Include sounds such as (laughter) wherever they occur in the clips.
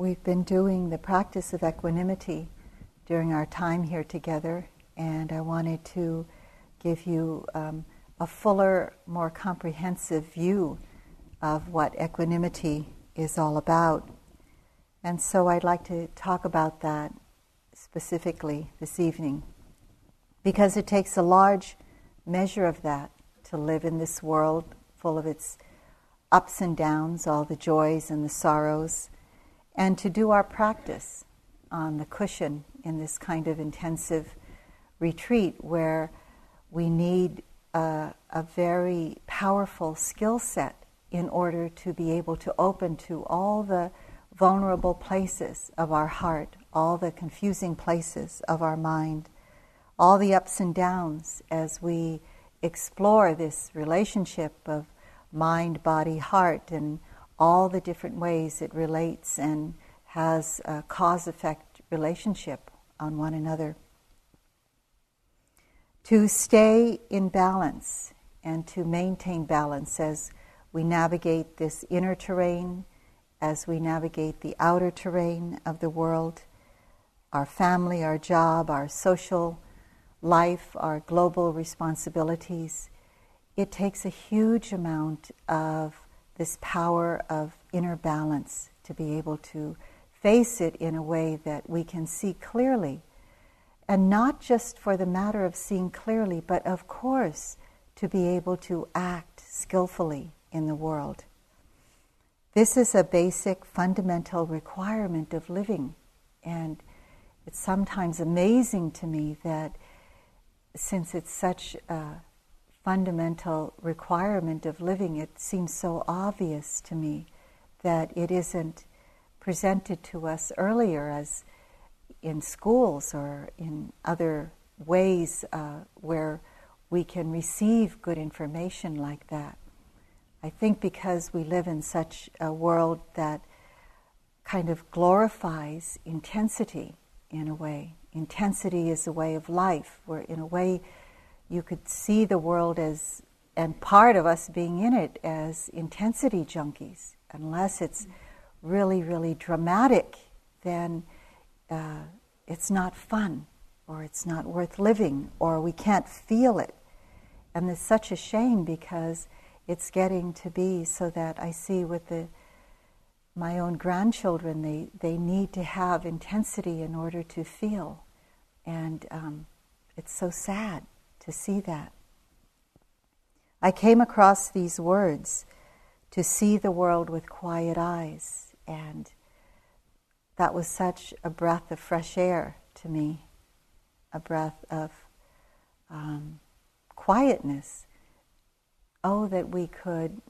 We've been doing the practice of equanimity during our time here together, and I wanted to give you um, a fuller, more comprehensive view of what equanimity is all about. And so I'd like to talk about that specifically this evening because it takes a large measure of that to live in this world full of its ups and downs, all the joys and the sorrows, and to do our practice on the cushion in this kind of intensive retreat where we need a, a very powerful skill set in order to be able to open to all the vulnerable places of our heart, all the confusing places of our mind, all the ups and downs as we explore this relationship of mind, body, heart, and all the different ways it relates and has a cause effect relationship on one another. To stay in balance and to maintain balance as we navigate this inner terrain, as we navigate the outer terrain of the world, our family, our job, our social life, our global responsibilities, it takes a huge amount of this power of inner balance to be able to face it in a way that we can see clearly. And not just for the matter of seeing clearly, but of course to be able to act skillfully in the world. This is a basic fundamental requirement of living. And it's sometimes amazing to me that since it's such a fundamental requirement of living, it seems so obvious to me that it isn't presented to us earlier as in schools or in other ways uh, where we can receive good information like that. I think because we live in such a world that kind of glorifies intensity in a way. Intensity is a way of life, where in a way you could see the world as, and part of us being in it as intensity junkies. Unless it's really, really dramatic, then uh, it's not fun, or it's not worth living, or we can't feel it. And it's such a shame because it's getting to be so that I see with the my own grandchildren, they, they need to have intensity in order to feel. And um, it's so sad to see that. I came across these words to see the world with quiet eyes, and that was such a breath of fresh air to me, a breath of um, quietness oh, that we could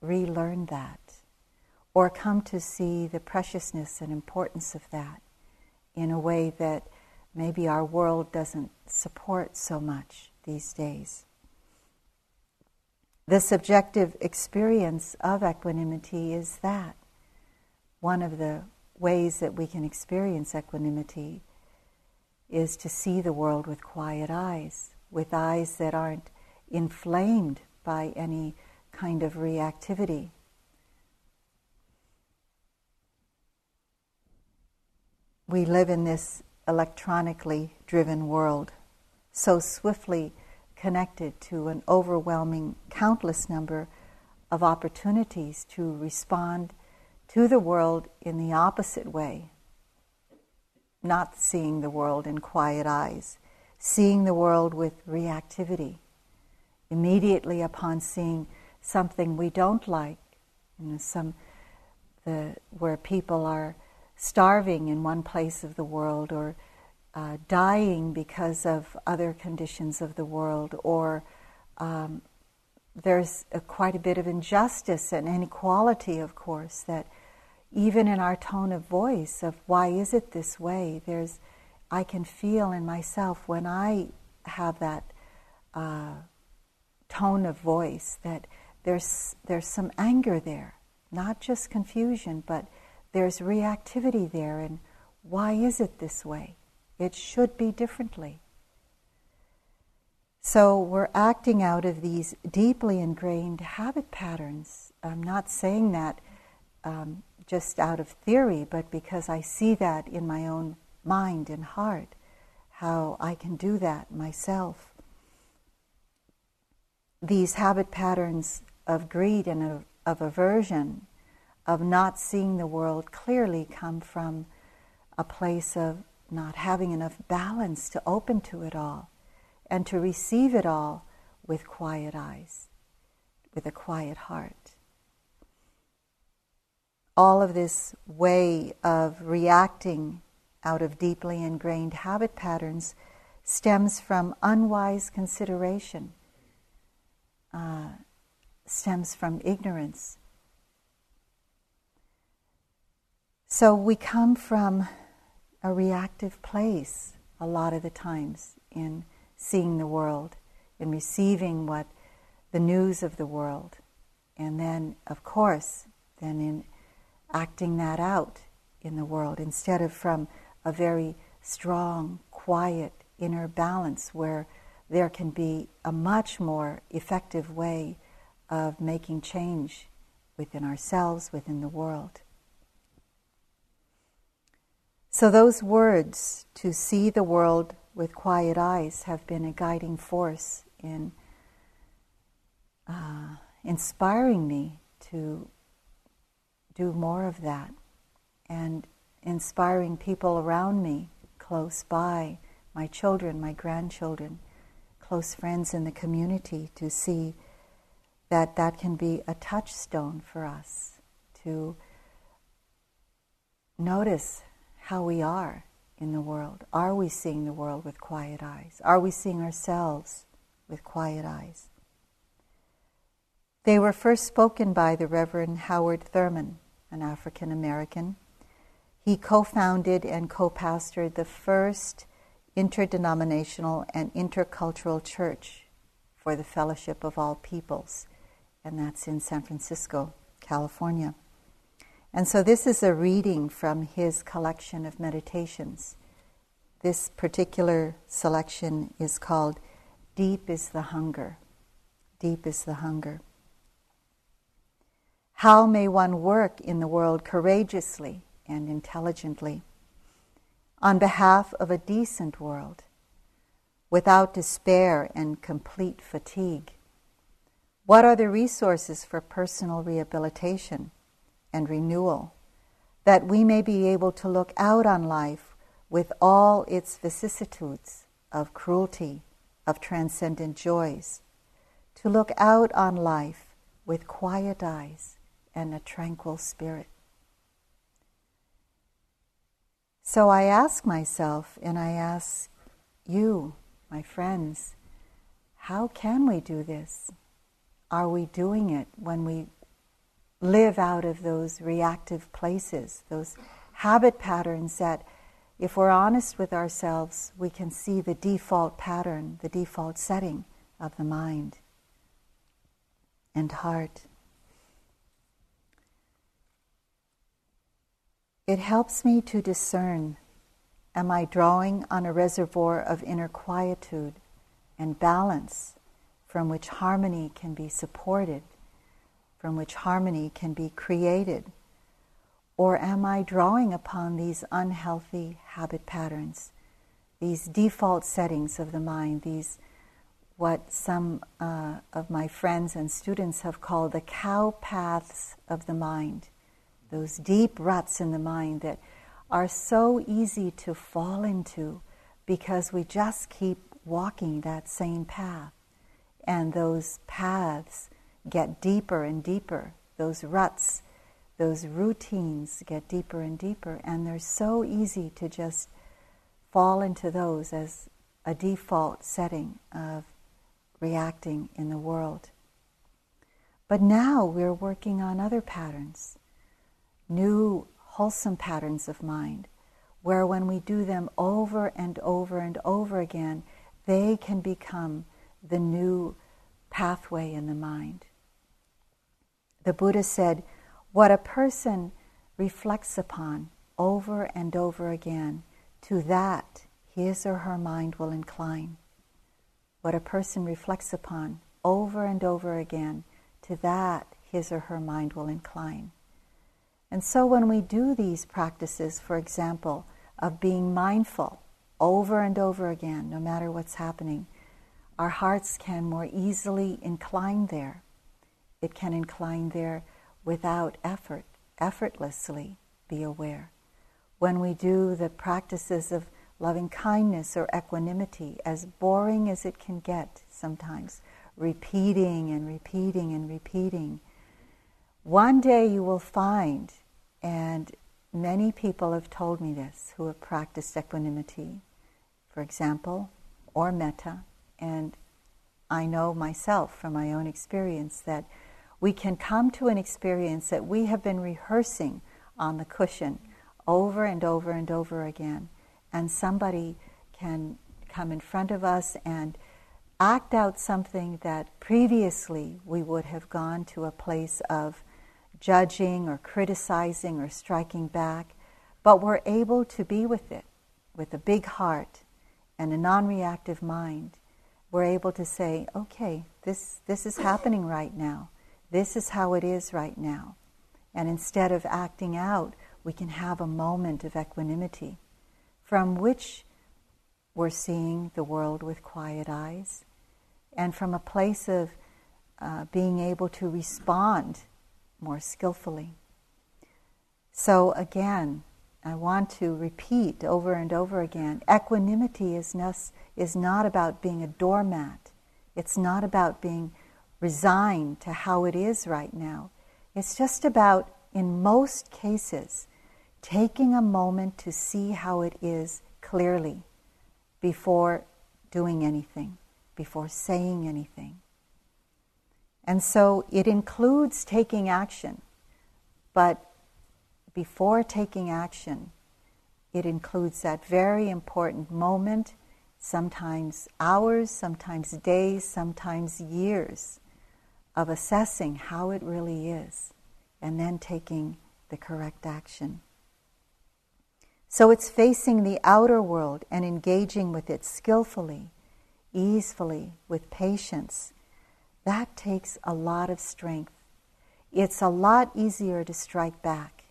relearn that or come to see the preciousness and importance of that in a way that maybe our world doesn't support so much these days. The subjective experience of equanimity is that. One of the ways that we can experience equanimity is to see the world with quiet eyes, with eyes that aren't inflamed by any kind of reactivity. We live in this electronically driven world, so swiftly connected to an overwhelming, countless number of opportunities to respond to the world in the opposite way, not seeing the world in quiet eyes, seeing the world with reactivity immediately upon seeing something we don't like, you know, some the where people are starving in one place of the world or uh, dying because of other conditions of the world, or um, there's a, quite a bit of injustice and inequality, of course, that even in our tone of voice of why is it this way, there's I can feel in myself when I have that uh, tone of voice that there's, there's some anger there, not just confusion, but there's reactivity there. And why is it this way? It should be differently. So we're acting out of these deeply ingrained habit patterns. I'm not saying that um, just out of theory, but because I see that in my own mind and heart, how I can do that myself. These habit patterns of greed and of, of aversion, of not seeing the world clearly, come from a place of not having enough balance to open to it all and to receive it all with quiet eyes, with a quiet heart. All of this way of reacting out of deeply ingrained habit patterns stems from unwise consideration, uh, stems from ignorance. So we come from a reactive place a lot of the times in seeing the world, in receiving what the news of the world, and then, of course, then in acting that out in the world instead of from a very strong, quiet inner balance where there can be a much more effective way of making change within ourselves, within the world. So, those words, to see the world with quiet eyes, have been a guiding force in uh, inspiring me to do more of that and inspiring people around me, close by, my children, my grandchildren, close friends in the community, to see that that can be a touchstone for us to notice how we are in the world. Are we seeing the world with quiet eyes? Are we seeing ourselves with quiet eyes? They were first spoken by the Reverend Howard Thurman, an African American. He co founded and co pastored the first interdenominational and intercultural church for the Fellowship of All Peoples, and that's in San Francisco, California. And so this is a reading from his collection of meditations. This particular selection is called Deep is the Hunger. Deep is the Hunger. How may one work in the world courageously and intelligently on behalf of a decent world without despair and complete fatigue? What are the resources for personal rehabilitation? And renewal, that we may be able to look out on life with all its vicissitudes of cruelty, of transcendent joys, to look out on life with quiet eyes and a tranquil spirit. So I ask myself and I ask you, my friends, how can we do this? Are we doing it when we live out of those reactive places, those habit patterns that, if we're honest with ourselves, we can see the default pattern, the default setting of the mind and heart. It helps me to discern am I drawing on a reservoir of inner quietude and balance from which harmony can be supported from which harmony can be created? Or am I drawing upon these unhealthy habit patterns, these default settings of the mind, these what some uh, of my friends and students have called the cow paths of the mind, those deep ruts in the mind that are so easy to fall into because we just keep walking that same path. And those paths get deeper and deeper. Those ruts, those routines get deeper and deeper, and they're so easy to just fall into those as a default setting of reacting in the world. But now we're working on other patterns, new wholesome patterns of mind, where when we do them over and over and over again, they can become the new pathway in the mind. The Buddha said, What a person reflects upon over and over again, to that his or her mind will incline. What a person reflects upon over and over again, to that his or her mind will incline. And so when we do these practices, for example, of being mindful over and over again, no matter what's happening, our hearts can more easily incline there. It can incline there without effort, effortlessly be aware. When we do the practices of loving kindness or equanimity, as boring as it can get sometimes, repeating and repeating and repeating, one day you will find, and many people have told me this who have practiced equanimity, for example, or metta, and I know myself from my own experience that we can come to an experience that we have been rehearsing on the cushion over and over and over again, and somebody can come in front of us and act out something that previously we would have gone to a place of judging or criticizing or striking back, but we're able to be with it with a big heart and a non reactive mind. We're able to say, okay, this, this is happening right now. This is how it is right now. And instead of acting out, we can have a moment of equanimity from which we're seeing the world with quiet eyes and from a place of uh, being able to respond more skillfully. So, again, I want to repeat over and over again equanimity is is not about being a doormat, it's not about being resigned to how it is right now. It's just about, in most cases, taking a moment to see how it is clearly before doing anything, before saying anything. And so it includes taking action, but before taking action, it includes that very important moment, sometimes hours, sometimes days, sometimes years, of assessing how it really is and then taking the correct action. So it's facing the outer world and engaging with it skillfully, easefully, with patience that takes a lot of strength. It's a lot easier to strike back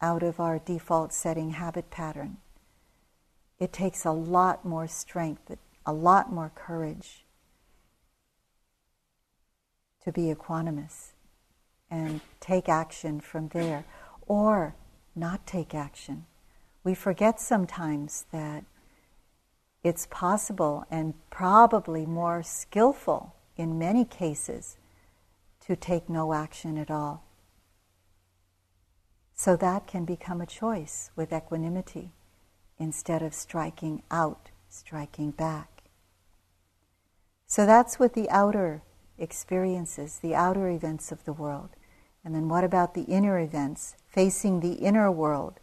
out of our default setting habit pattern. It takes a lot more strength, a lot more courage to be equanimous and take action from there or not take action. We forget sometimes that it's possible and probably more skillful in many cases, to take no action at all. So that can become a choice with equanimity instead of striking out, striking back. So that's with the outer experiences, the outer events of the world. And then what about the inner events, facing the inner world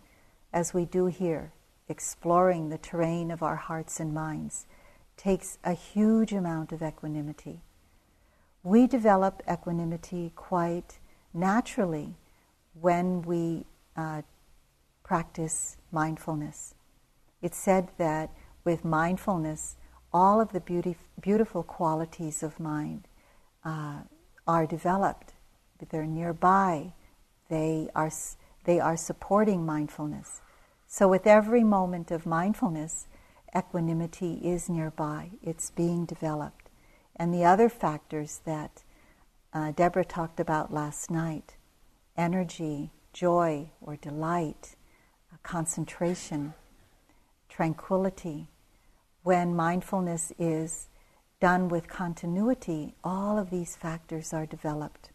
as we do here, exploring the terrain of our hearts and minds, takes a huge amount of equanimity we develop equanimity quite naturally when we uh, practice mindfulness. It's said that with mindfulness, all of the beauty, beautiful qualities of mind uh, are developed. They're nearby. They are, they are supporting mindfulness. So, with every moment of mindfulness, equanimity is nearby. It's being developed and the other factors that uh, Deborah talked about last night energy, joy or delight, uh, concentration, tranquility. When mindfulness is done with continuity, all of these factors are developed.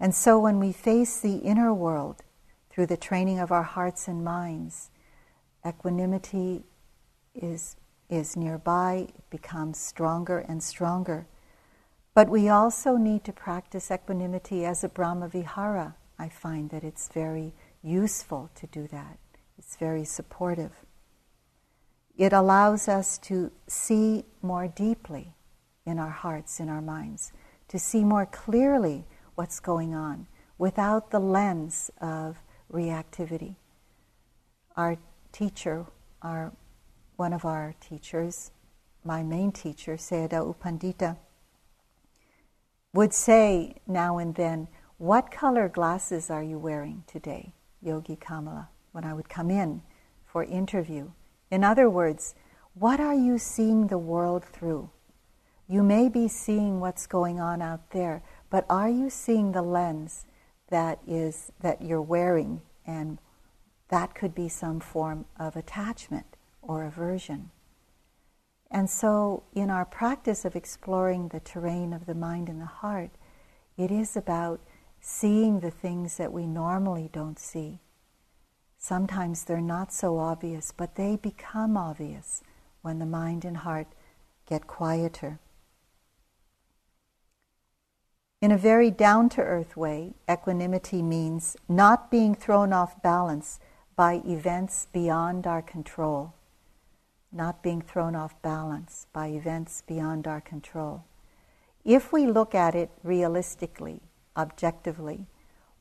And so when we face the inner world through the training of our hearts and minds, equanimity is is nearby, it becomes stronger and stronger. But we also need to practice equanimity as a Brahma Vihara. I find that it's very useful to do that, it's very supportive. It allows us to see more deeply in our hearts, in our minds, to see more clearly what's going on without the lens of reactivity. Our teacher, our one of our teachers, my main teacher, Sayadaw U Pandita, would say now and then, What color glasses are you wearing today, Yogi Kamala, when I would come in for interview? In other words, what are you seeing the world through? You may be seeing what's going on out there, but are you seeing the lens that is that you're wearing and that could be some form of attachment or aversion. And so, in our practice of exploring the terrain of the mind and the heart, it is about seeing the things that we normally don't see. Sometimes they're not so obvious, but they become obvious when the mind and heart get quieter. In a very down to earth way, equanimity means not being thrown off balance by events beyond our control, not being thrown off balance by events beyond our control. If we look at it realistically, objectively,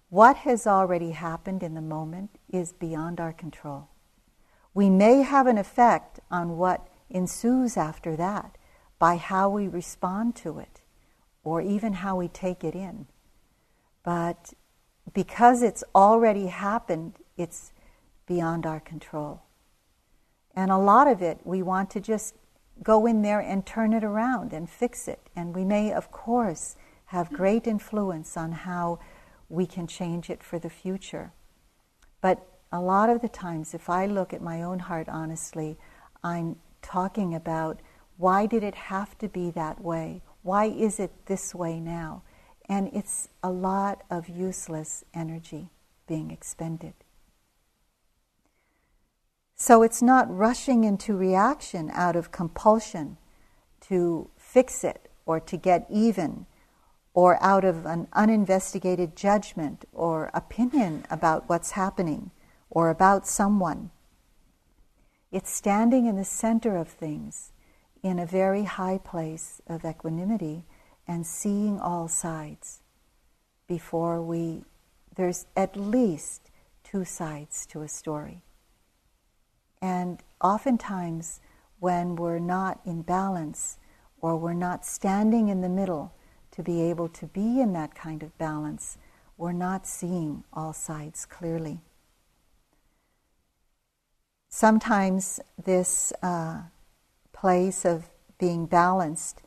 what has already happened in the moment is beyond our control. We may have an effect on what ensues after that by how we respond to it or even how we take it in. But because it's already happened, it's beyond our control. And a lot of it, we want to just go in there and turn it around and fix it. And we may, of course, have great influence on how we can change it for the future. But a lot of the times, if I look at my own heart honestly, I'm talking about why did it have to be that way? Why is it this way now? And it's a lot of useless energy being expended. So it's not rushing into reaction out of compulsion to fix it or to get even or out of an uninvestigated judgment or opinion about what's happening or about someone. It's standing in the center of things in a very high place of equanimity and seeing all sides before we, there's at least two sides to a story. And oftentimes, when we're not in balance or we're not standing in the middle to be able to be in that kind of balance, we're not seeing all sides clearly. Sometimes this uh, place of being balanced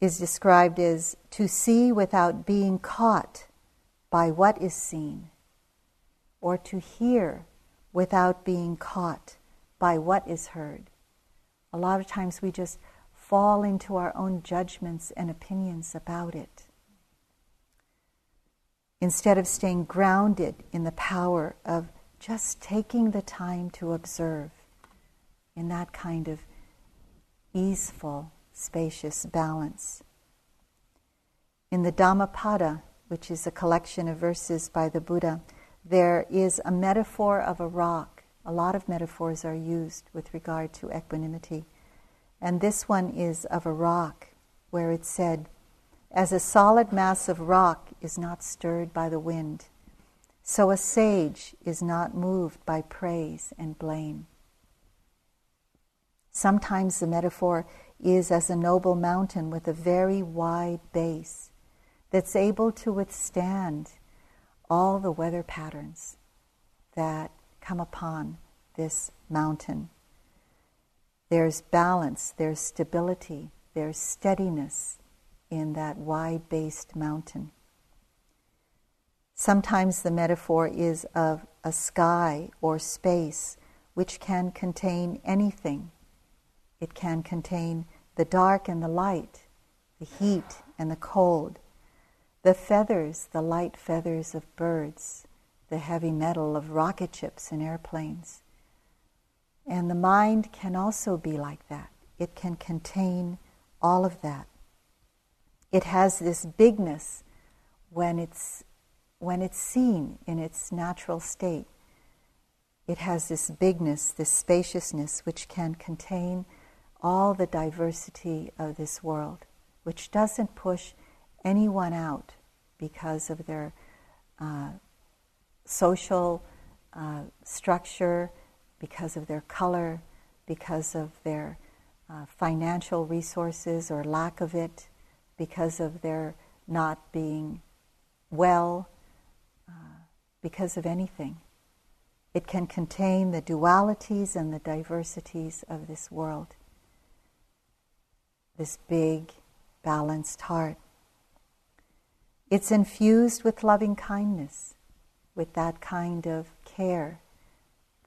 is described as to see without being caught by what is seen, or to hear without being caught by what is heard. A lot of times we just fall into our own judgments and opinions about it. Instead of staying grounded in the power of just taking the time to observe in that kind of easeful, spacious balance. In the Dhammapada, which is a collection of verses by the Buddha, there is a metaphor of a rock. A lot of metaphors are used with regard to equanimity. And this one is of a rock, where it said, As a solid mass of rock is not stirred by the wind, so a sage is not moved by praise and blame. Sometimes the metaphor is as a noble mountain with a very wide base that's able to withstand all the weather patterns that come upon this mountain. There's balance, there's stability, there's steadiness in that wide based mountain. Sometimes the metaphor is of a sky or space which can contain anything. It can contain the dark and the light, the heat and the cold, the feathers, the light feathers of birds, the heavy metal of rocket ships and airplanes. And the mind can also be like that. It can contain all of that. It has this bigness when it's, when it's seen in its natural state. It has this bigness, this spaciousness, which can contain all the diversity of this world, which doesn't push anyone out because of their uh, social uh, structure, because of their color, because of their uh, financial resources or lack of it, because of their not being well uh, because of anything. It can contain the dualities and the diversities of this world. This big, balanced heart. It's infused with loving kindness, with that kind of care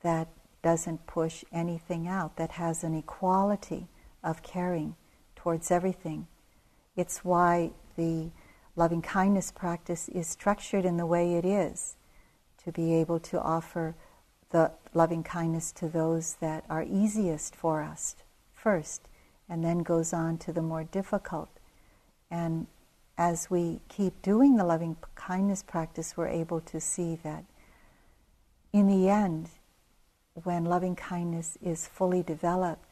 that doesn't push anything out, that has an equality of caring towards everything. It's why the loving kindness practice is structured in the way it is, to be able to offer the loving kindness to those that are easiest for us first, and then goes on to the more difficult. And as we keep doing the loving kindness practice, we're able to see that in the end, when loving kindness is fully developed,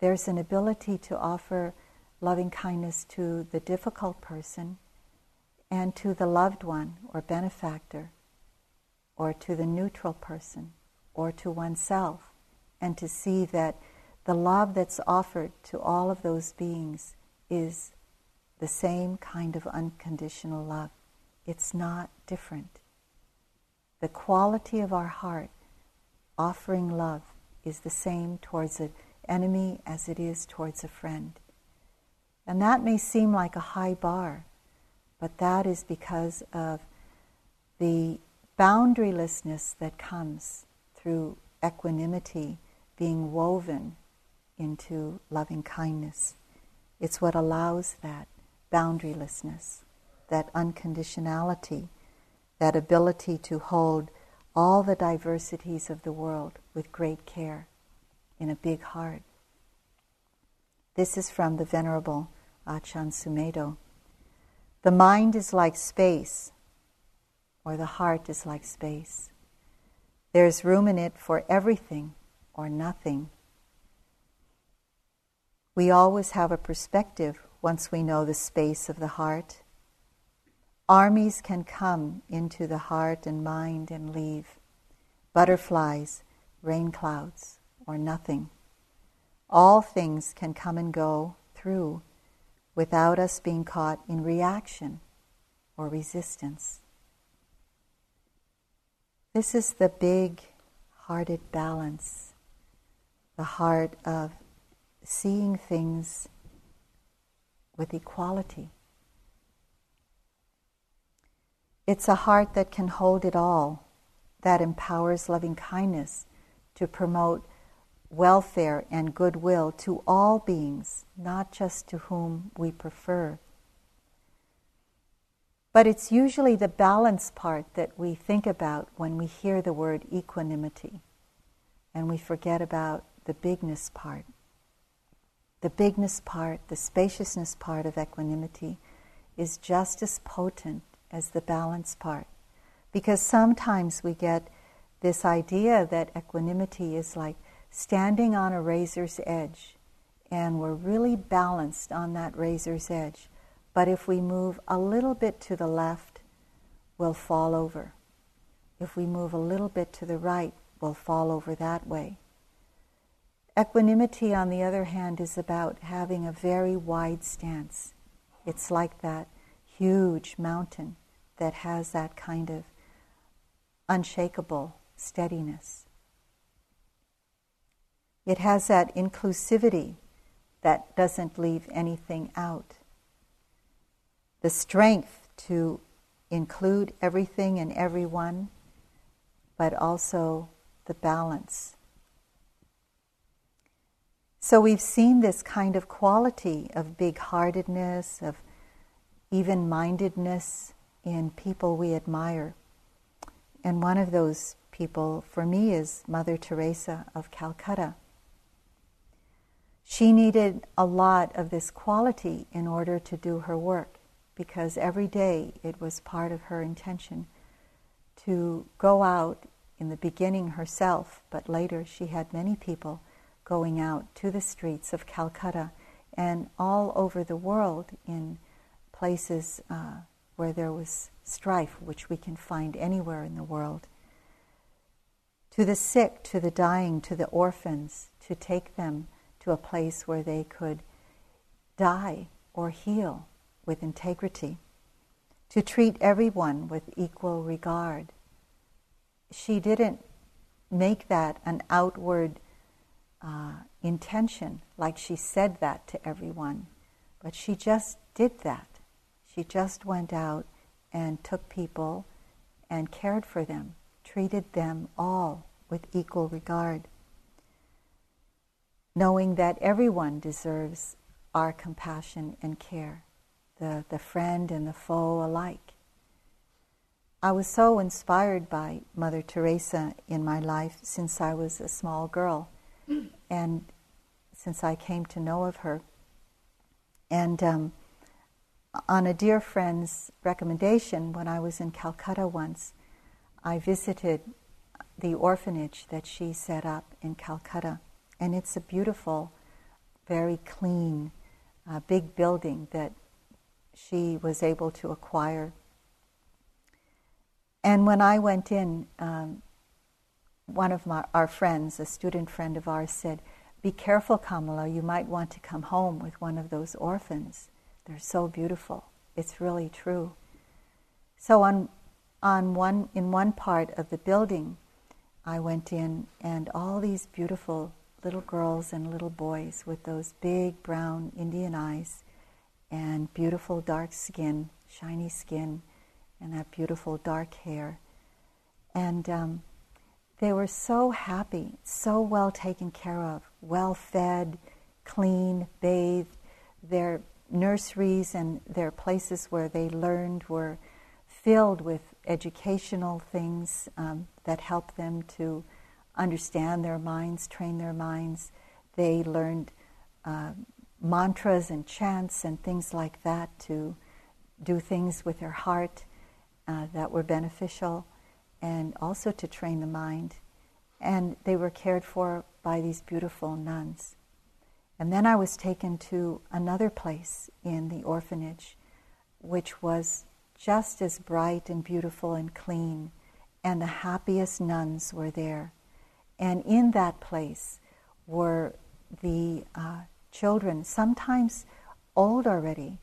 there's an ability to offer loving kindness to the difficult person and to the loved one or benefactor or to the neutral person or to oneself, and to see that the love that's offered to all of those beings is the same kind of unconditional love. It's not different. The quality of our heart offering love is the same towards an enemy as it is towards a friend. And that may seem like a high bar, but that is because of the boundarylessness that comes through equanimity being woven into loving kindness. It's what allows that boundarylessness, that unconditionality, that ability to hold all the diversities of the world with great care in a big heart. This is from the Venerable Achan Sumedho. The mind is like space, or the heart is like space. There's room in it for everything or nothing. We always have a perspective once we know the space of the heart. Armies can come into the heart and mind and leave. Butterflies, rain clouds, or nothing. All things can come and go through without us being caught in reaction or resistance. This is the big hearted balance, the heart of seeing things with equality. It's a heart that can hold it all, that empowers loving kindness to promote welfare and goodwill to all beings, not just to whom we prefer. But it's usually the balance part that we think about when we hear the word equanimity, and we forget about the bigness part. The bigness part, the spaciousness part of equanimity, is just as potent as the balance part. Because sometimes we get this idea that equanimity is like standing on a razor's edge, and we're really balanced on that razor's edge. But if we move a little bit to the left, we'll fall over. If we move a little bit to the right, we'll fall over that way. Equanimity, on the other hand, is about having a very wide stance. It's like that huge mountain that has that kind of unshakable steadiness. It has that inclusivity that doesn't leave anything out. The strength to include everything and everyone, but also the balance. So we've seen this kind of quality of big heartedness, of even mindedness, in people we admire. And one of those people for me is Mother Teresa of Calcutta. She needed a lot of this quality in order to do her work because every day it was part of her intention to go out in the beginning herself, but later she had many people going out to the streets of Calcutta and all over the world in places uh, where there was strife, which we can find anywhere in the world. To the sick, to the dying, to the orphans, to take them to a place where they could die or heal with integrity. to treat everyone with equal regard. She didn't make that an outward uh, intention, like she said that to everyone, but she just did that. She just went out and took people and cared for them, treated them all with equal regard, knowing that everyone deserves our compassion and care, the, the friend and the foe alike. I was so inspired by Mother Teresa in my life since I was a small girl and since I came to know of her. And um, on a dear friend's recommendation, when I was in Calcutta once, I visited the orphanage that she set up in Calcutta. And it's a beautiful, very clean, uh, big building that she was able to acquire. And when I went in, um, one of my, our friends, a student friend of ours, said, Be careful, Kamala, you might want to come home with one of those orphans. They're so beautiful. It's really true. So on, on one, in one part of the building, I went in, and all these beautiful little girls and little boys with those big brown Indian eyes and beautiful dark skin, shiny skin, and that beautiful dark hair. And um, they were so happy, so well taken care of, well fed, clean, bathed. Their nurseries and their places where they learned were filled with educational things um, that helped them to understand their minds, train their minds. They learned uh, mantras and chants and things like that to do things with their heart uh, that were beneficial and also to train the mind. And they were cared for by these beautiful nuns. And then I was taken to another place in the orphanage, which was just as bright and beautiful and clean, and the happiest nuns were there. And in that place were the uh, children, sometimes old already,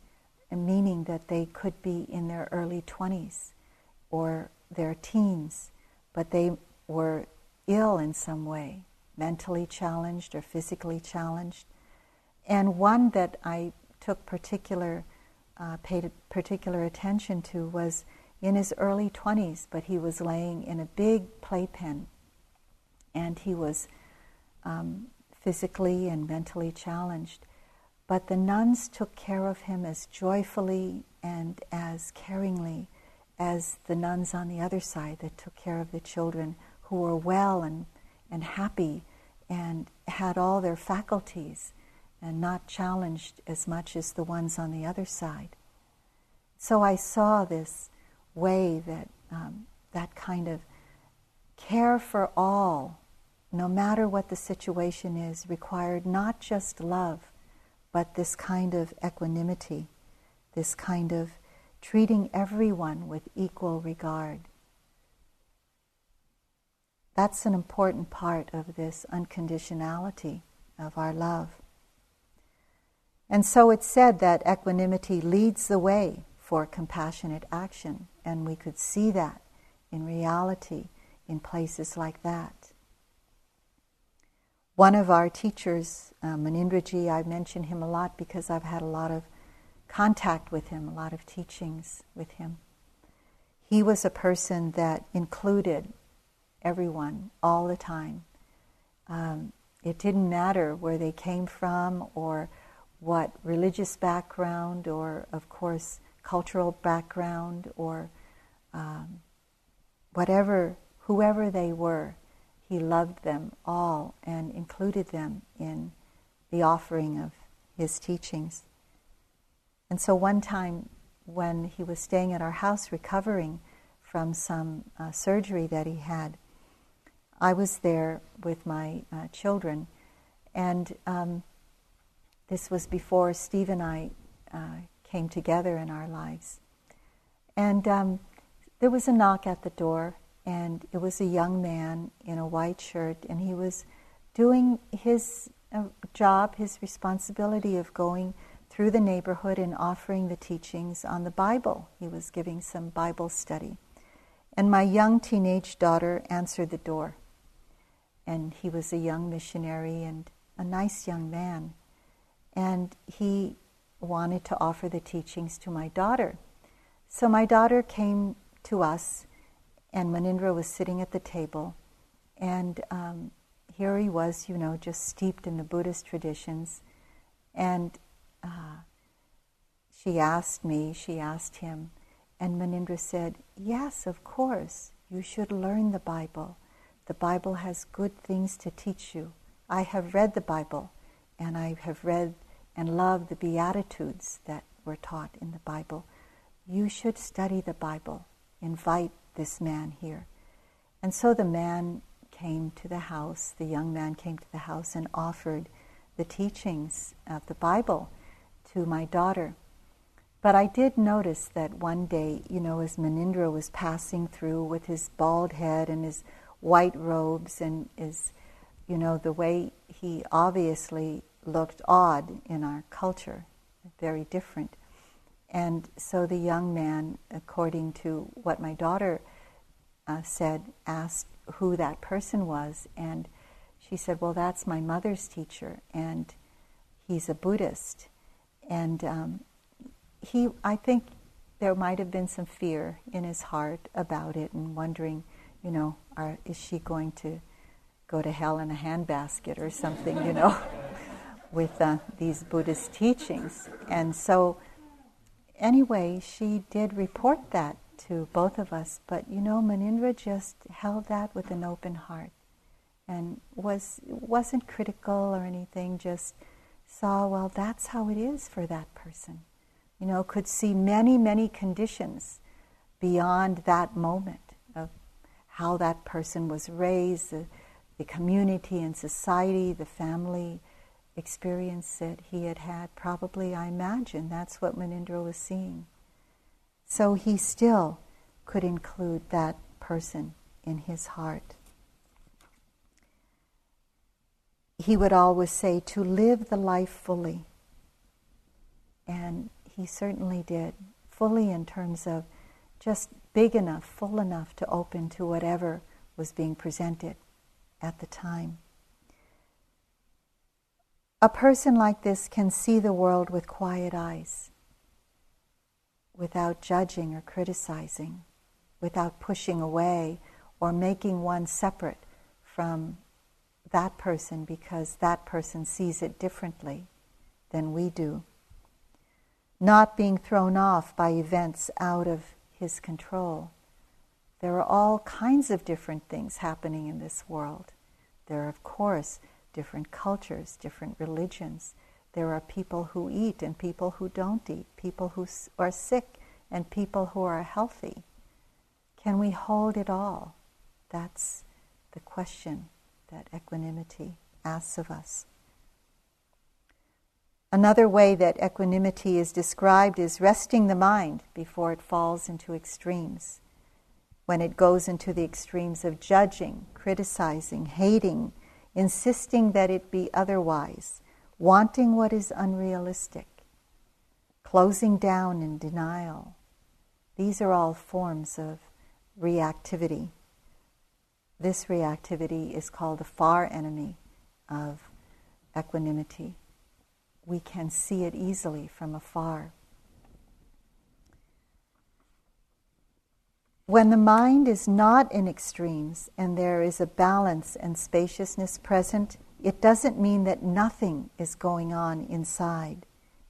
meaning that they could be in their early 20s or their teens, but they were ill in some way, mentally challenged or physically challenged. And one that I took particular, uh, paid particular attention to was in his early 20s, but he was laying in a big playpen and he was um, physically and mentally challenged. But the nuns took care of him as joyfully and as caringly as the nuns on the other side that took care of the children who were well and, and happy and had all their faculties and not challenged as much as the ones on the other side. So I saw this way that um, that kind of care for all, no matter what the situation is, required not just love, but this kind of equanimity, this kind of treating everyone with equal regard. That's an important part of this unconditionality of our love. And so it's said that equanimity leads the way for compassionate action, and we could see that in reality in places like that. One of our teachers, uh, Munindraji, I mention him a lot because I've had a lot of contact with him, a lot of teachings with him. He was a person that included everyone all the time. Um, it didn't matter where they came from or what religious background or, of course, cultural background or um, whatever, whoever they were, he loved them all and included them in the offering of his teachings. And so one time when he was staying at our house recovering from some uh, surgery that he had, I was there with my uh, children, and um, this was before Steve and I uh, came together in our lives. And um, there was a knock at the door, and it was a young man in a white shirt, and he was doing his uh, job, his responsibility of going through the neighborhood and offering the teachings on the Bible. He was giving some Bible study. And my young teenage daughter answered the door. And he was a young missionary and a nice young man. And he wanted to offer the teachings to my daughter. So my daughter came to us, and Munindra was sitting at the table. And um, here he was, you know, just steeped in the Buddhist traditions. And uh, she asked me, she asked him, and Munindra said, Yes, of course, you should learn the Bible. The Bible has good things to teach you. I have read the Bible, and I have read and loved the Beatitudes that were taught in the Bible. You should study the Bible. Invite this man here. And so the man came to the house, the young man came to the house and offered the teachings of the Bible to my daughter. But I did notice that one day, you know, as Munindra was passing through with his bald head and his white robes and his, you know, the way he obviously looked odd in our culture, very different. And so the young man, according to what my daughter uh, said, asked who that person was. And she said, Well, that's my mother's teacher, and he's a Buddhist. And um, he, I think there might have been some fear in his heart about it and wondering, you know, are, is she going to go to hell in a handbasket or something, you know, (laughs) with uh, these Buddhist teachings. And so, anyway, she did report that to both of us, but you know, Munindra just held that with an open heart and was wasn't critical or anything, just saw, well, that's how it is for that person. You know, could see many, many conditions beyond that moment of how that person was raised, the, the community and society, the family experience that he had had. Probably, I imagine, that's what Munindra was seeing. So he still could include that person in his heart. He would always say to live the life fully. And he certainly did, fully in terms of just big enough, full enough to open to whatever was being presented at the time. A person like this can see the world with quiet eyes without judging or criticizing, without pushing away or making one separate from that person because that person sees it differently than we do. Not being thrown off by events out of his control. There are all kinds of different things happening in this world. There are, of course, different cultures, different religions, there are people who eat and people who don't eat, people who are sick and people who are healthy. Can we hold it all? That's the question that equanimity asks of us. Another way that equanimity is described is resting the mind before it falls into extremes. When it goes into the extremes of judging, criticizing, hating, insisting that it be otherwise, wanting what is unrealistic, closing down in denial. These are all forms of reactivity. This reactivity is called the far enemy of equanimity. We can see it easily from afar. When the mind is not in extremes and there is a balance and spaciousness present, it doesn't mean that nothing is going on inside.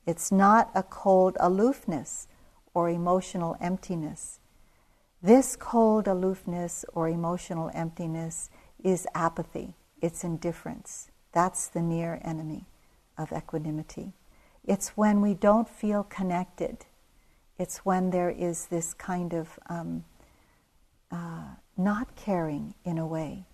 It's not a cold aloofness or emotional emptiness. This cold aloofness or emotional emptiness is apathy, it's indifference. That's the near enemy of equanimity. It's when we don't feel connected. It's when there is this kind of um, uh, not caring in a way.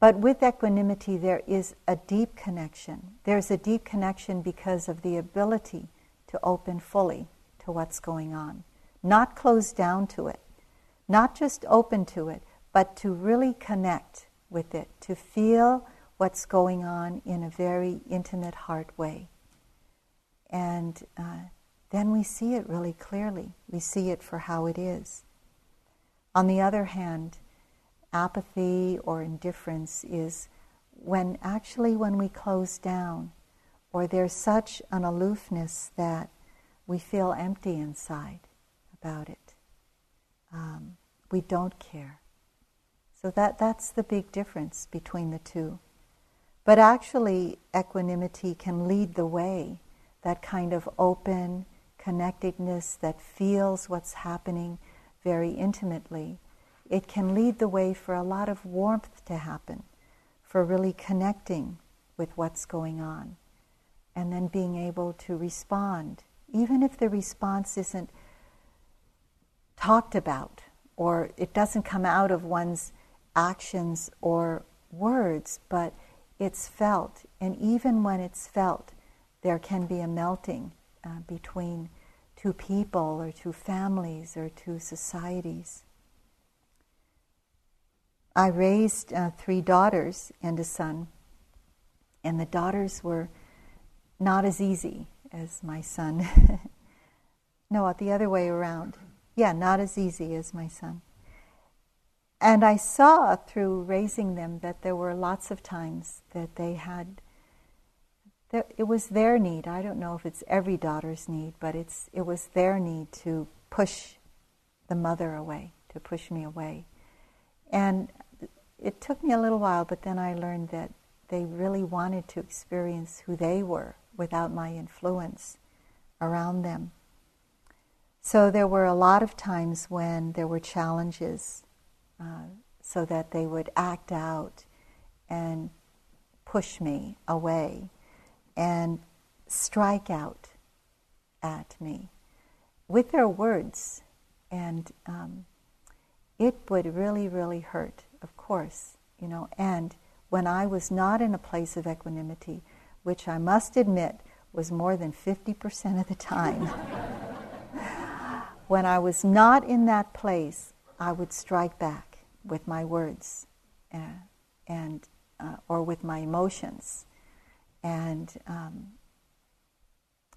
But with equanimity, there is a deep connection. There's a deep connection because of the ability to open fully to what's going on, not close down to it, not just open to it, but to really connect with it, to feel what's going on in a very intimate heart way. And uh, then we see it really clearly. We see it for how it is. On the other hand, apathy or indifference is when actually when we close down or there's such an aloofness that we feel empty inside about it. Um, we don't care. So that, that's the big difference between the two. But actually, equanimity can lead the way, that kind of open connectedness that feels what's happening very intimately. It can lead the way for a lot of warmth to happen, for really connecting with what's going on, and then being able to respond, even if the response isn't talked about or it doesn't come out of one's actions or words, but it's felt. And even when it's felt, there can be a melting uh, between two people or two families or two societies. I raised uh, three daughters and a son, and the daughters were not as easy as my son. (laughs) no, the other way around. Yeah, not as easy as my son. And I saw through raising them that there were lots of times that they had, it was their need. I don't know if it's every daughter's need, but it's, it was their need to push the mother away, to push me away. And it took me a little while, but then I learned that they really wanted to experience who they were without my influence around them. So there were a lot of times when there were challenges uh, so that they would act out and push me away and strike out at me with their words. And um, it would really, really hurt, of course, you know. And when I was not in a place of equanimity, which I must admit was more than 50% of the time. (laughs) when I was not in that place, I would strike back with my words uh, and uh, or with my emotions, and um,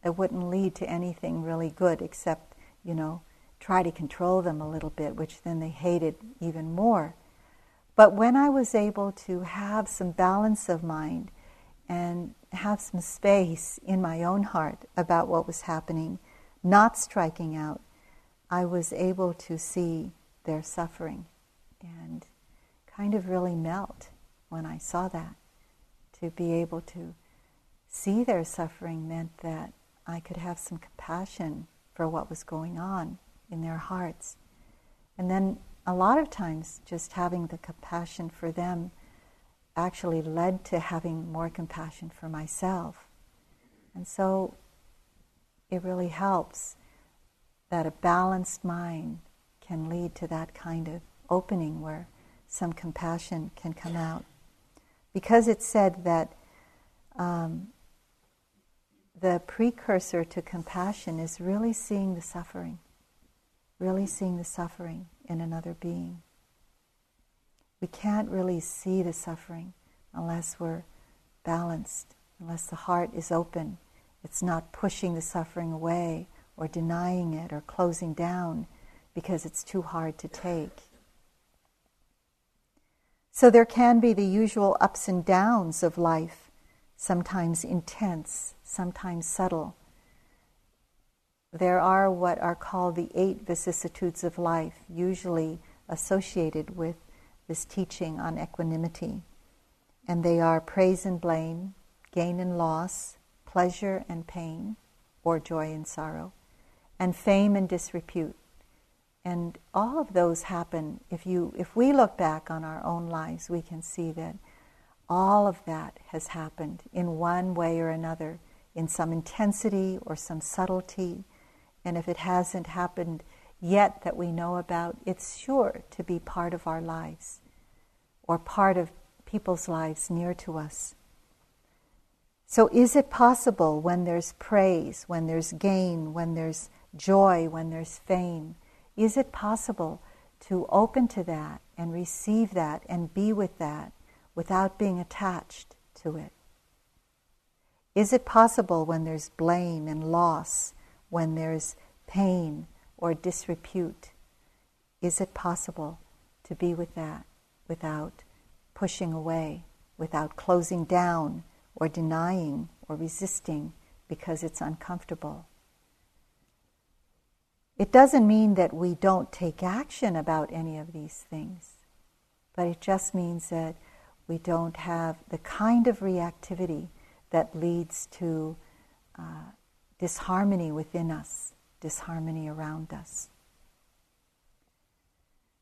it wouldn't lead to anything really good except you know try to control them a little bit, which then they hated even more. But when I was able to have some balance of mind and have some space in my own heart about what was happening, not striking out, I was able to see their suffering and kind of really melt when I saw that. To be able to see their suffering meant that I could have some compassion for what was going on in their hearts. And then a lot of times, just having the compassion for them actually led to having more compassion for myself. And so it really helps that a balanced mind can lead to that kind of opening where some compassion can come out. Because it's said that um, the precursor to compassion is really seeing the suffering, really seeing the suffering in another being. We can't really see the suffering unless we're balanced, unless the heart is open. It's not pushing the suffering away or denying it or closing down because it's too hard to take. So there can be the usual ups and downs of life, sometimes intense, sometimes subtle. There are what are called the eight vicissitudes of life, usually associated with this teaching on equanimity. And they are praise and blame, gain and loss, pleasure and pain, or joy and sorrow and fame and disrepute. And all of those happen if you if we look back on our own lives, we can see that all of that has happened in one way or another, in some intensity or some subtlety. And if it hasn't happened yet that we know about, it's sure to be part of our lives or part of people's lives near to us. So, is it possible when there's praise, when there's gain, when there's joy when there's fame? Is it possible to open to that and receive that and be with that without being attached to it? Is it possible when there's blame and loss, when there's pain or disrepute? Is it possible to be with that without pushing away, without closing down or denying or resisting because it's uncomfortable? It doesn't mean that we don't take action about any of these things, but it just means that we don't have the kind of reactivity that leads to uh, disharmony within us, disharmony around us.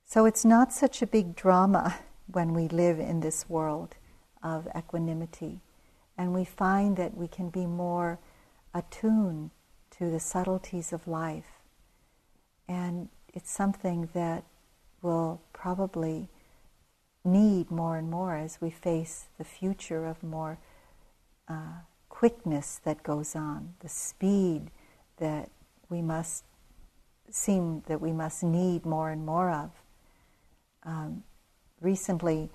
So it's not such a big drama (laughs) when we live in this world of equanimity, and we find that we can be more attuned to the subtleties of life. And it's something that will probably need more and more as we face the future of more uh, quickness that goes on, the speed that we must seem that we must need more and more of. Um, recently,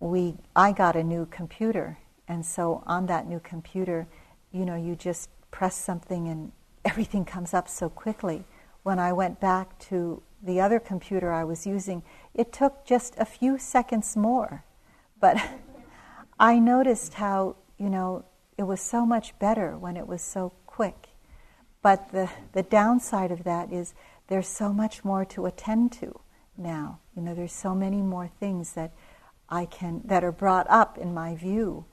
we I got a new computer, and so on that new computer, you know, you just press something and (laughs) everything comes up so quickly. When I went back to the other computer I was using, it took just a few seconds more. But (laughs) I noticed how you know, it was so much better when it was so quick. But the, the downside of that is there's so much more to attend to now. You know, there's so many more things that I can that are brought up in my view,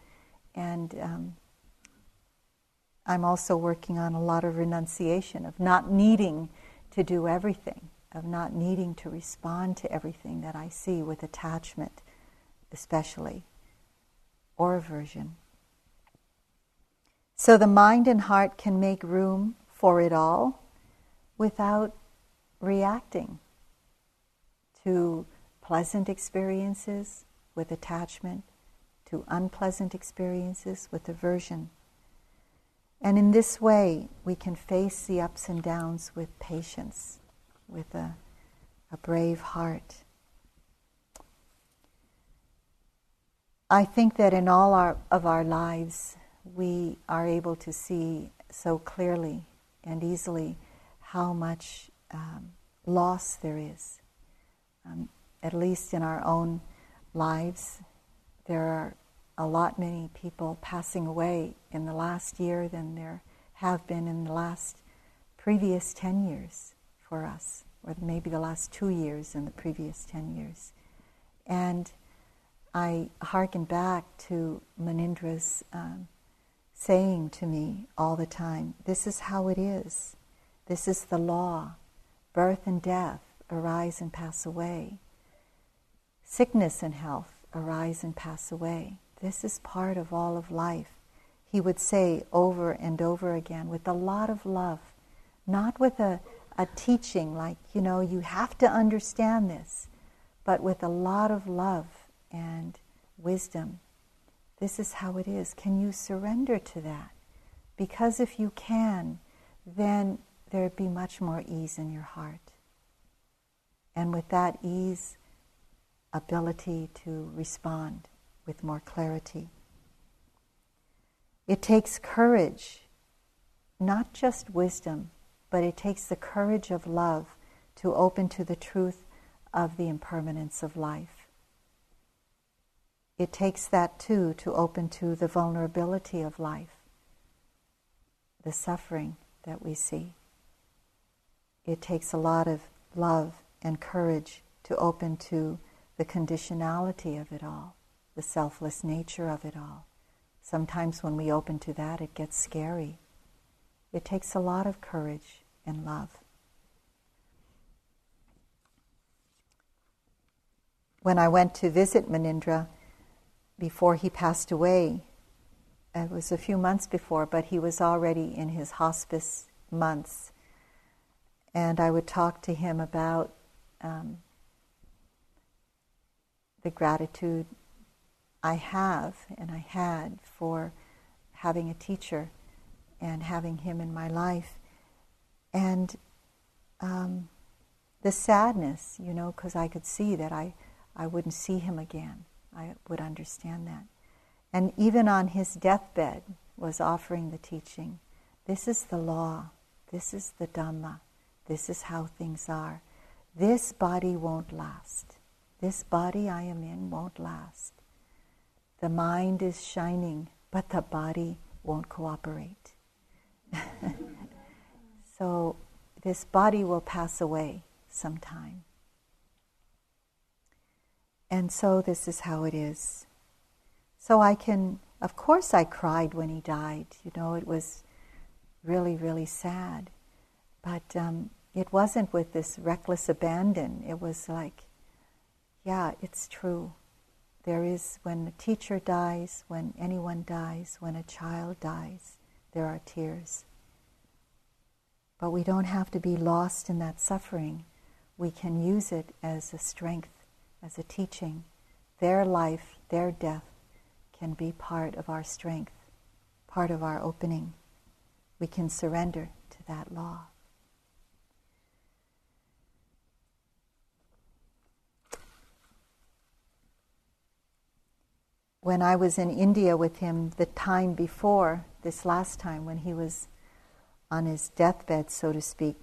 and um, I'm also working on a lot of renunciation of not needing to do everything, of not needing to respond to everything that I see with attachment, especially, or aversion. So the mind and heart can make room for it all without reacting to pleasant experiences with attachment, to unpleasant experiences with aversion. And in this way, we can face the ups and downs with patience, with a, a brave heart. I think that in all our, of our lives, we are able to see so clearly and easily how much um, loss there is. Um, at least in our own lives, there are a lot many people passing away in the last year than there have been in the last previous 10 years for us, or maybe the last two years and the previous 10 years. And I hearken back to Munindra's um, saying to me all the time, This is how it is. This is the law. Birth and death arise and pass away. Sickness and health arise and pass away. This is part of all of life. He would say over and over again with a lot of love, not with a, a teaching like, you know, you have to understand this, but with a lot of love and wisdom this is how it is. Can you surrender to that? Because if you can, then there'd be much more ease in your heart. And with that ease, ability to respond with more clarity. It takes courage, not just wisdom, but it takes the courage of love to open to the truth of the impermanence of life it takes that too to open to the vulnerability of life, the suffering that we see. It takes a lot of love and courage to open to the conditionality of it all, the selfless nature of it all. Sometimes when we open to that, it gets scary. It takes a lot of courage and love. When I went to visit Munindra, before he passed away. It was a few months before, but he was already in his hospice months. And I would talk to him about um, the gratitude I have and I had for having a teacher and having him in my life. And um, the sadness, you know, because I could see that I, I wouldn't see him again. I would understand that. and even on his deathbed was offering the teaching. This is the law. This is the Dhamma. This is how things are. This body won't last. This body I am in won't last. The mind is shining, but the body won't cooperate. (laughs) so this body will pass away sometime. And so this is how it is. So I can, of course, I cried when he died. You know, it was really, really sad. But um, it wasn't with this reckless abandon. It was like, yeah, it's true. There is, when a teacher dies, when anyone dies, when a child dies, there are tears. But we don't have to be lost in that suffering. We can use it as a strength, as a teaching. Their life, their death, can be part of our strength, part of our opening. We can surrender to that law. When I was in India with him the time before, this last time when he was on his deathbed, so to speak,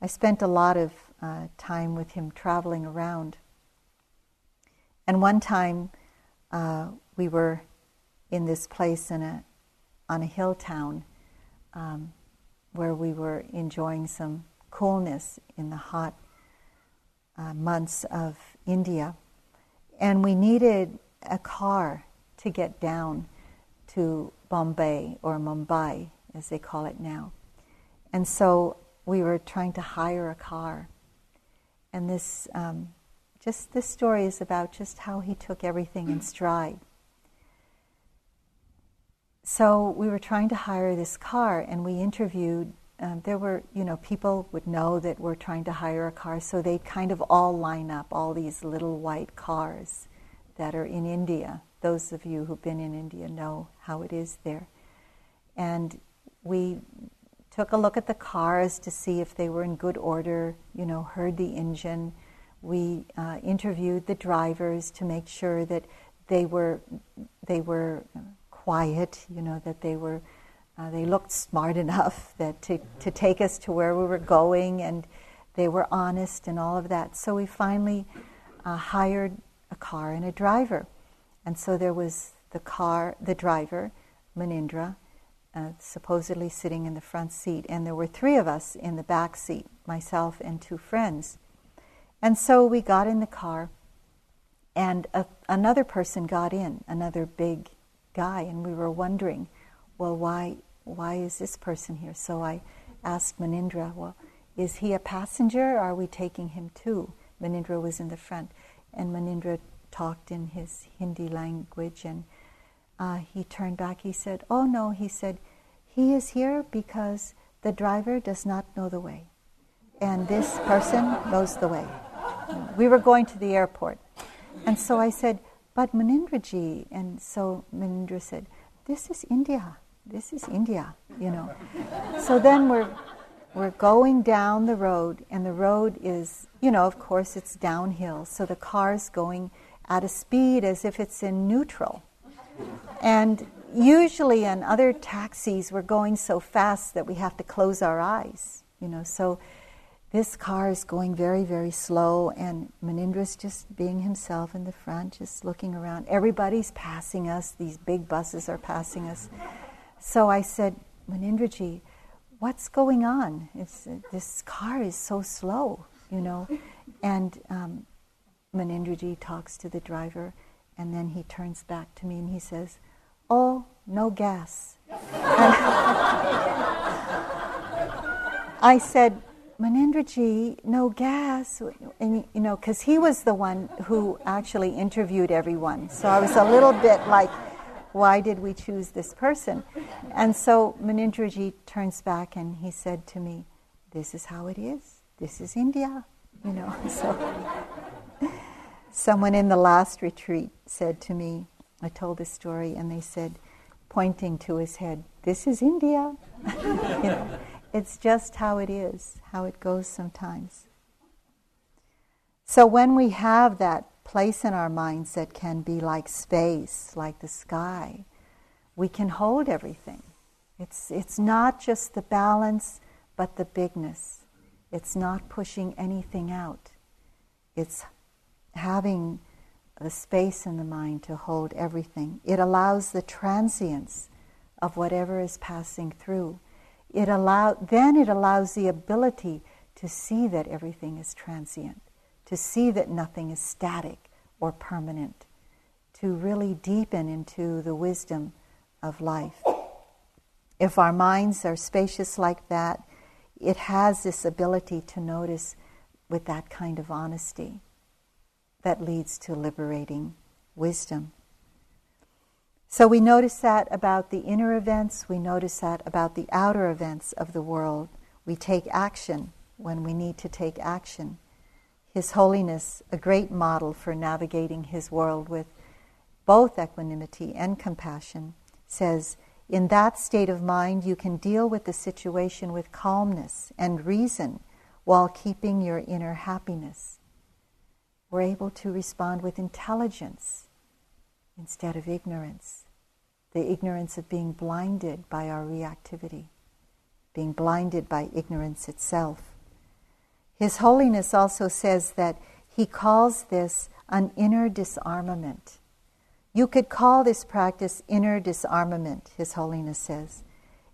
I spent a lot of uh, time with him traveling around. And one time uh, we were in this place in a, on a hill town um, where we were enjoying some coolness in the hot uh, months of India. And we needed a car to get down to Bombay or Mumbai, as they call it now. And so we were trying to hire a car. And this, um, just this story is about just how he took everything in stride. So we were trying to hire this car, and we interviewed. Um, there were, you know, people would know that we're trying to hire a car, so they kind of all line up, all these little white cars that are in India. Those of you who've been in India know how it is there. And we took a look at the cars to see if they were in good order, you know, heard the engine. We uh, interviewed the drivers to make sure that they were, they were quiet, you know, that they were, uh, they looked smart enough (laughs) that to, to take us to where we were going and they were honest and all of that. So we finally uh, hired a car and a driver. And so there was the car, the driver, Munindra, uh, supposedly sitting in the front seat, and there were three of us in the back seat, myself and two friends. And so we got in the car, and a, another person got in, another big guy, and we were wondering, well, why, why is this person here? So I asked Munindra, well, is he a passenger are we taking him too? Munindra was in the front, and Munindra talked in his Hindi language, and uh, he turned back. He said, Oh no, he said, he is here because the driver does not know the way, and this person knows the way. We were going to the airport, and so I said, but Munindraji, and so Munindra said, This is India. This is India, you know. so then we're we're going down the road, and the road is, you know, of course it's downhill, so the car's going at a speed as if it's in neutral. And usually in other taxis, we're going so fast that we have to close our eyes, you know. So this car is going very, very slow, and Munindra's just being himself in the front, just looking around. Everybody's passing us, these big buses are passing us. So I said, Munindraji, what's going on? It's, this car is so slow, you know. And um, Munindraji talks to the driver, and then he turns back to me and he says, Oh, no gas. (laughs) I said, Munindraji, no gas, and you know, because he was the one who actually interviewed everyone. So I was a little bit like, why did we choose this person? And so Munindraji turns back and he said to me, this is how it is. This is India, you know. (laughs) So someone in the last retreat said to me, I told this story, and they said, pointing to his head, this is India. (laughs) you know. It's just how it is, how it goes sometimes. So when we have that place in our minds that can be like space, like the sky. We can hold everything. It's, it's not just the balance, but the bigness. It's not pushing anything out. It's having the space in the mind to hold everything. It allows the transience of whatever is passing through. It allow, then it allows the ability to see that everything is transient, to see that nothing is static or permanent, to really deepen into the wisdom of life. If our minds are spacious like that, it has this ability to notice with that kind of honesty that leads to liberating wisdom. So we notice that about the inner events, we notice that about the outer events of the world. We take action when we need to take action. His Holiness, a great model for navigating his world with both equanimity and compassion, says, In that state of mind, you can deal with the situation with calmness and reason while keeping your inner happiness. We're able to respond with intelligence instead of ignorance, the ignorance of being blinded by our reactivity, being blinded by ignorance itself. His Holiness also says that he calls this an inner disarmament. You could call this practice inner disarmament, His Holiness says.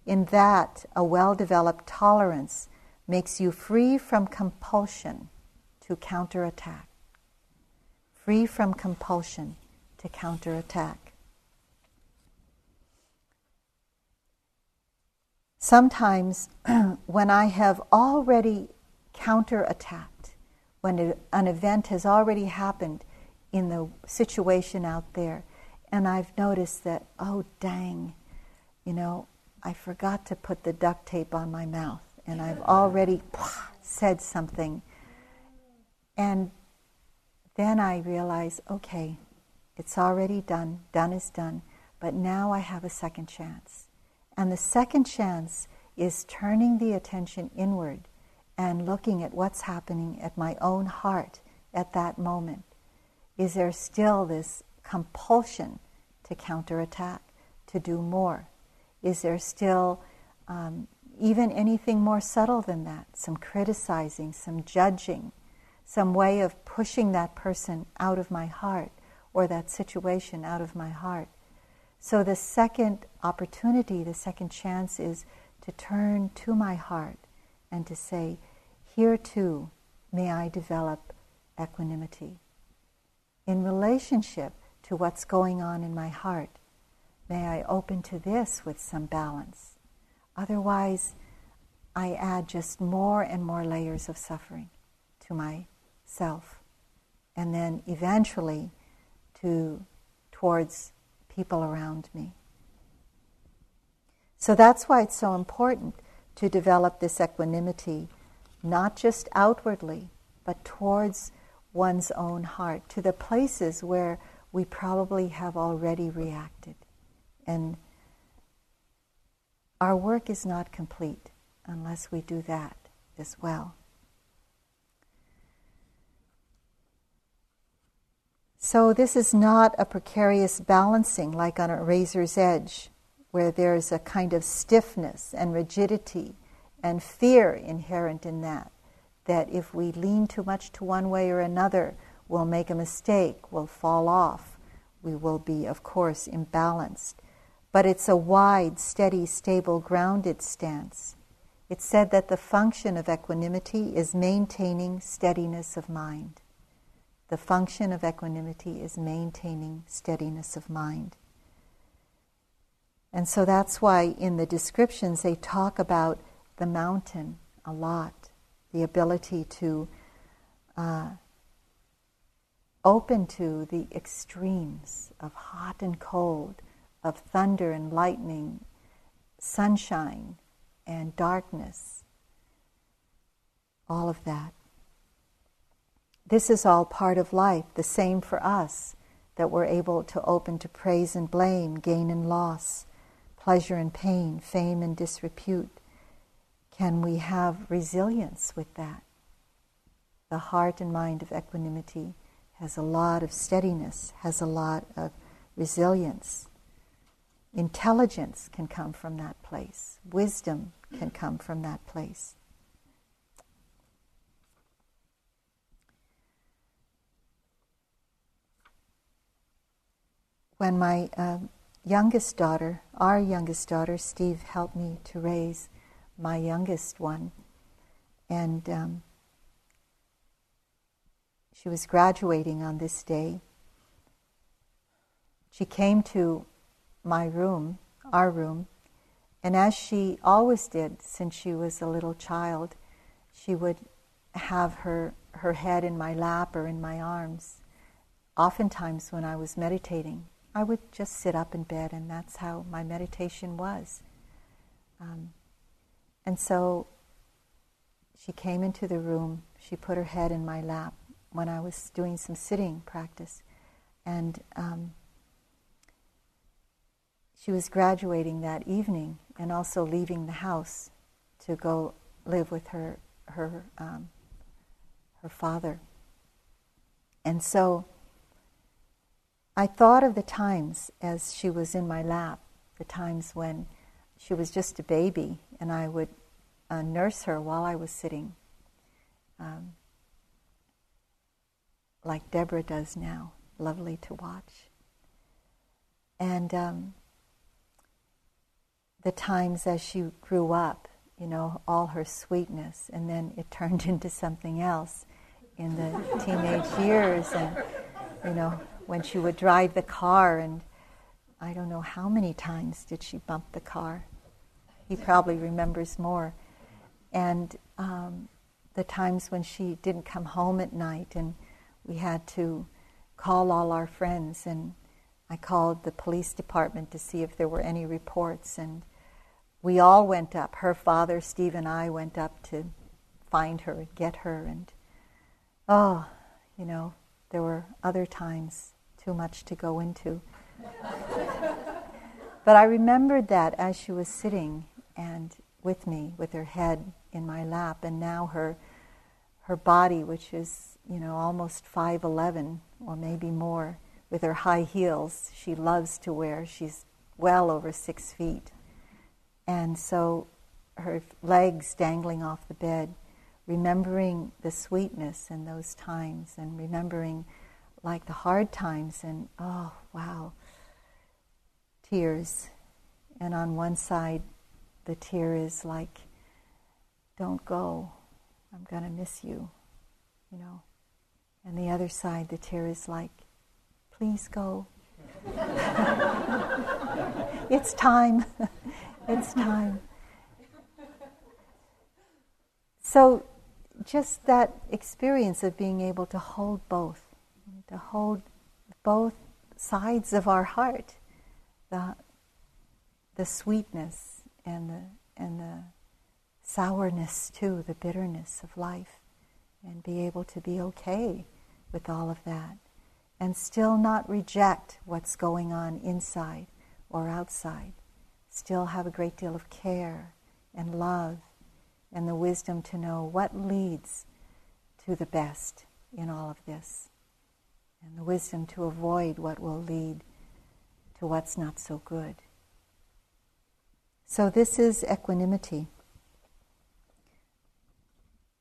In that, a well developed tolerance makes you free from compulsion to counterattack. Free from compulsion to counterattack. Sometimes, (clears throat) when I have already counterattacked, when an event has already happened in the situation out there, and I've noticed that, oh, dang, you know, I forgot to put the duct tape on my mouth, and I've already said something. And then I realize, okay, it's already done, done is done, but now I have a second chance. And the second chance is turning the attention inward and looking at what's happening at my own heart at that moment. Is there still this compulsion to counterattack, to do more? Is there still um, even anything more subtle than that? Some criticizing, some judging, some way of pushing that person out of my heart or that situation out of my heart. So the second opportunity, the second chance is to turn to my heart and to say, Here too may I develop equanimity. In relationship to what's going on in my heart, may I open to this with some balance. Otherwise, I add just more and more layers of suffering to myself. And then eventually to towards people around me. So that's why it's so important to develop this equanimity, not just outwardly, but towards one's own heart, to the places where we probably have already reacted. And our work is not complete unless we do that as well. So, this is not a precarious balancing like on a razor's edge where there's a kind of stiffness and rigidity and fear inherent in that. That if we lean too much to one way or another, we'll make a mistake, we'll fall off, we will be, of course, imbalanced. But it's a wide, steady, stable, grounded stance. It's said that the function of equanimity is maintaining steadiness of mind. The function of equanimity is maintaining steadiness of mind. And so that's why in the descriptions they talk about the mountain a lot, the ability to uh, open to the extremes of hot and cold, of thunder and lightning, sunshine and darkness, all of that. This is all part of life, the same for us, that we're able to open to praise and blame, gain and loss, pleasure and pain, fame and disrepute? Can we have resilience with that? The heart and mind of equanimity has a lot of steadiness, has a lot of resilience. Intelligence can come from that place, wisdom can come from that place. When my uh, youngest daughter, our youngest daughter, Steve helped me to raise my youngest one, and um, she was graduating on this day. She came to my room, our room, and as she always did since she was a little child, she would have her, her head in my lap or in my arms. Oftentimes, when I was meditating, I would just sit up in bed, and that's how my meditation was. Um, and so she came into the room, she put her head in my lap when I was doing some sitting practice, and um, she was graduating that evening and also leaving the house to go live with her her um, her father. And so I thought of the times as she was in my lap, the times when she was just a baby, and I would uh, nurse her while I was sitting, um, like Deborah does now. Lovely to watch. And um, the times as she grew up, you know, all her sweetness, and then it (laughs) turned into something else in the teenage years, and you know, when she would drive the car, and I don't know how many times did she bump the car. He probably remembers more, and um, the times when she didn't come home at night, and we had to call all our friends, and I called the police department to see if there were any reports, and we all went up. Her father, Steve, and I went up to find her, and get her, and oh, you know, there were other times too much to go into. but I remembered that as she was sitting and with me, with her head in my lap, and now her her body, which is you know almost five eleven or maybe more, with her high heels, she loves to wear. She's well over six feet and so her legs dangling off the bed, remembering the sweetness in those times and remembering like the hard times and oh, wow, tears. And on one side, the tear is like, don't go, I'm going to miss you, you know. And the other side, the tear is like, please go. (laughs) it's time. (laughs) It's time. So, just that experience of being able to hold both, to hold both sides of our heart, the, the sweetness and the, and the sourness too, the bitterness of life, and be able to be okay with all of that, and still not reject what's going on inside or outside. Still have a great deal of care and love and the wisdom to know what leads to the best in all of this, and the wisdom to avoid what will lead to what's not so good. So, this is equanimity.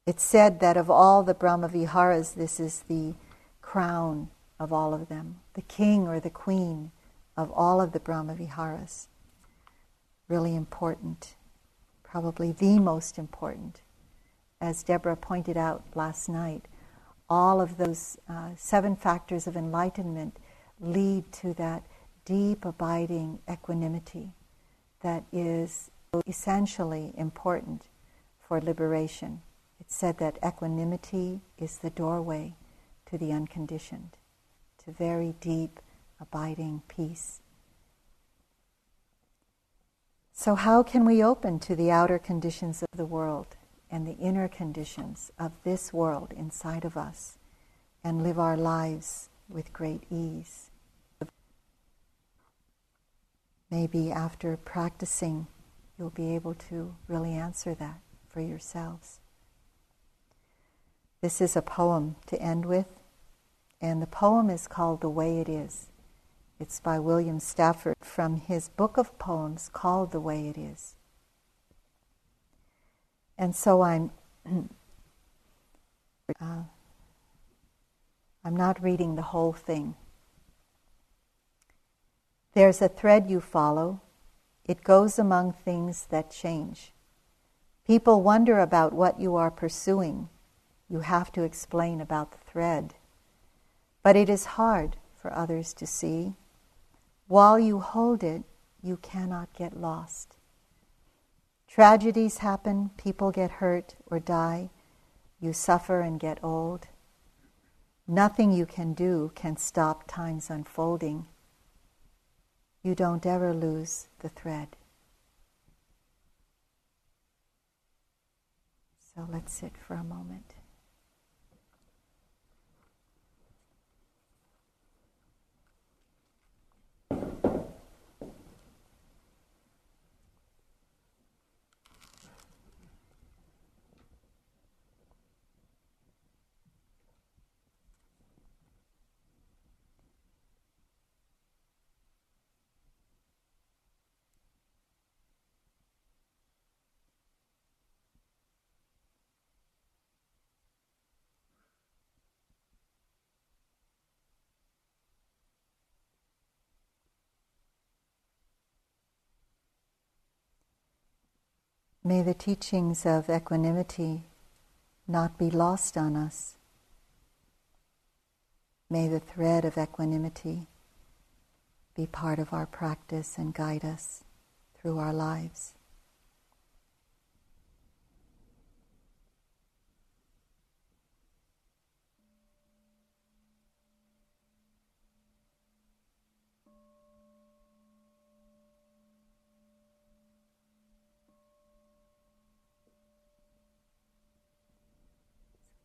It's said that of all the Brahmaviharas, this is the crown of all of them, the king or the queen of all of the Brahmaviharas really important, probably the most important. As Deborah pointed out last night, all of those uh, seven factors of enlightenment lead to that deep, abiding equanimity that is essentially important for liberation. It's said that equanimity is the doorway to the unconditioned, to very deep, abiding peace. So, how can we open to the outer conditions of the world and the inner conditions of this world inside of us and live our lives with great ease? Maybe after practicing, you'll be able to really answer that for yourselves. This is a poem to end with, And the poem is called The Way It Is. It's by William Stafford from his book of poems called The Way It Is. And so I'm (clears throat) uh, I'm not reading the whole thing. There's a thread you follow. It goes among things that change. People wonder about what you are pursuing. You have to explain about the thread. But it is hard for others to see. While you hold it, you cannot get lost. Tragedies happen, people get hurt or die, you suffer and get old. Nothing you can do can stop time's unfolding. You don't ever lose the thread. So let's sit for a moment. May the teachings of equanimity not be lost on us. May the thread of equanimity be part of our practice and guide us through our lives.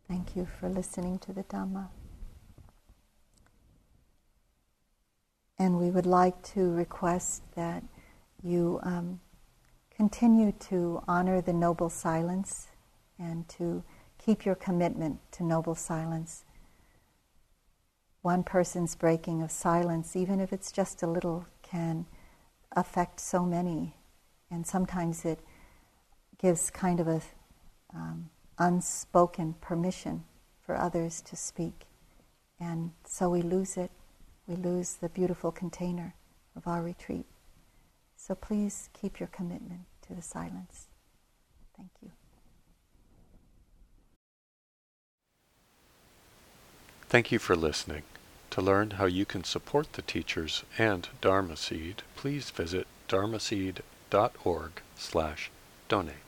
Thank you for listening to the Dhamma. And we would like to request that you um, continue to honor the noble silence and to keep your commitment to noble silence. One person's breaking of silence, even if it's just a little, can affect so many. And sometimes it gives kind of a um, unspoken permission for others to speak. And so we lose it. We lose the beautiful container of our retreat. So please keep your commitment to the silence. Thank you. Thank you for listening. To learn how you can support the teachers and Dharma Seed, please visit dharmaseed.org slash donate.